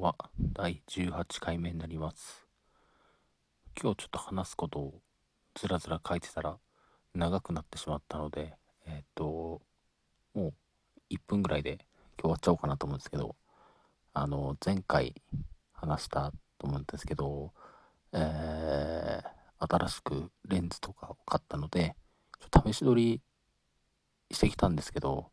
は。第18回目になります。今日ちょっと話すことをずらずら書いてたら長くなってしまったので、えっ、と、もう1分ぐらいで今日終わっちゃおうかなと思うんですけど、あの、前回話したと思うんですけど、えー新しくレンズとかを買ったので、ちょ試し撮りしてきたんですけど、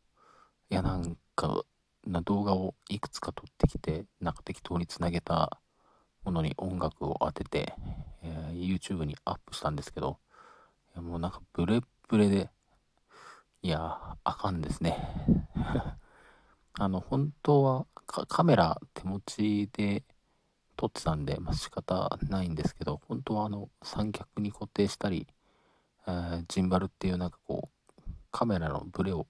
いや、なんか、な動画をいくつか撮ってきて、なんか適当につなげたものに音楽を当てて、えー YouTube にアップしたんですけど、もうなんかブレブレで、いや、あかんですね。あの、本当はカカメラ手持ちで撮ってたんで、まあ、仕方ないんですけど、本当はあの、三脚に固定したり、えージンバルっていうなんかこう、カメラのブレを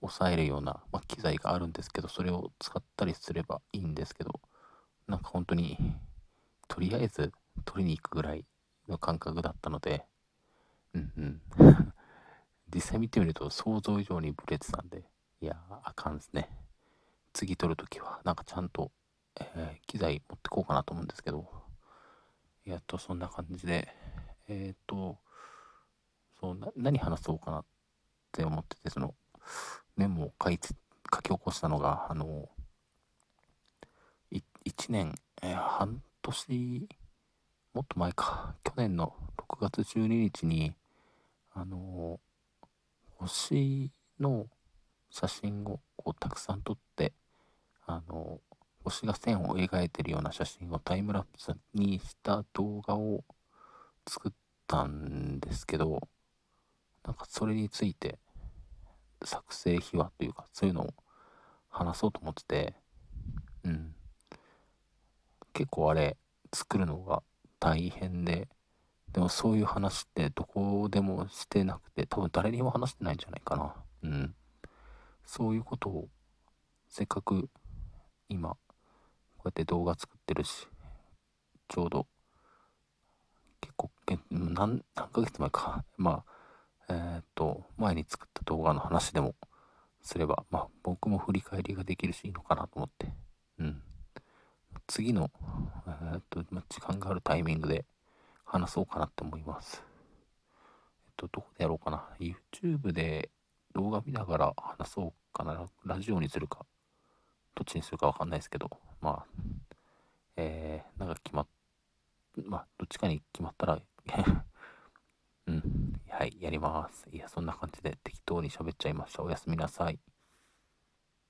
抑えるような、まあ、機材があるんですけど、それを使ったりすればいいんですけど、なんか本当に、とりあえず撮りに行くぐらいの感覚だったので、うんうん。実際見てみると想像以上にブレてたんで、いや、あかんですね。次撮るときは、なんかちゃんと、えー機材持ってこうかなと思うんですけど、やっとそんな感じで、えっ、と、そうな、何話そうかなって思ってて、その、メモを書いて、書き起こしたのが、あの、1年、えー半年、もっと前か、去年の6月12日に、あの、星の写真をこうたくさん撮って、あの、星が線を描いてるような写真をタイムラプスにした動画を作ったんですけど、なんかそれについて作成秘話というかそういうのを話そうと思ってて、うん。結構あれ作るのが大変で、でもそういう話ってどこでもしてなくて、多分誰にも話してないんじゃないかな。うん。そういうことをせっかく今こうやって動画作ってるし、ちょうど結構何何ヶ月前かまあえーっと前に作った動画の話でもすればまあ僕も振り返りができるしいいのかなと思って。うん。次のえーっと、まあ、時間があるタイミングで話そうかなって思います。えっとどこでやろうかな。YouTube で動画見ながら話そうかな。ラジオにするかどっちにするかわかんないですけどまあえー、なんか決まっまあ、どっちかに決まったら、やります。いや、そんな感じで適当に喋っちゃいました。おやすみなさい。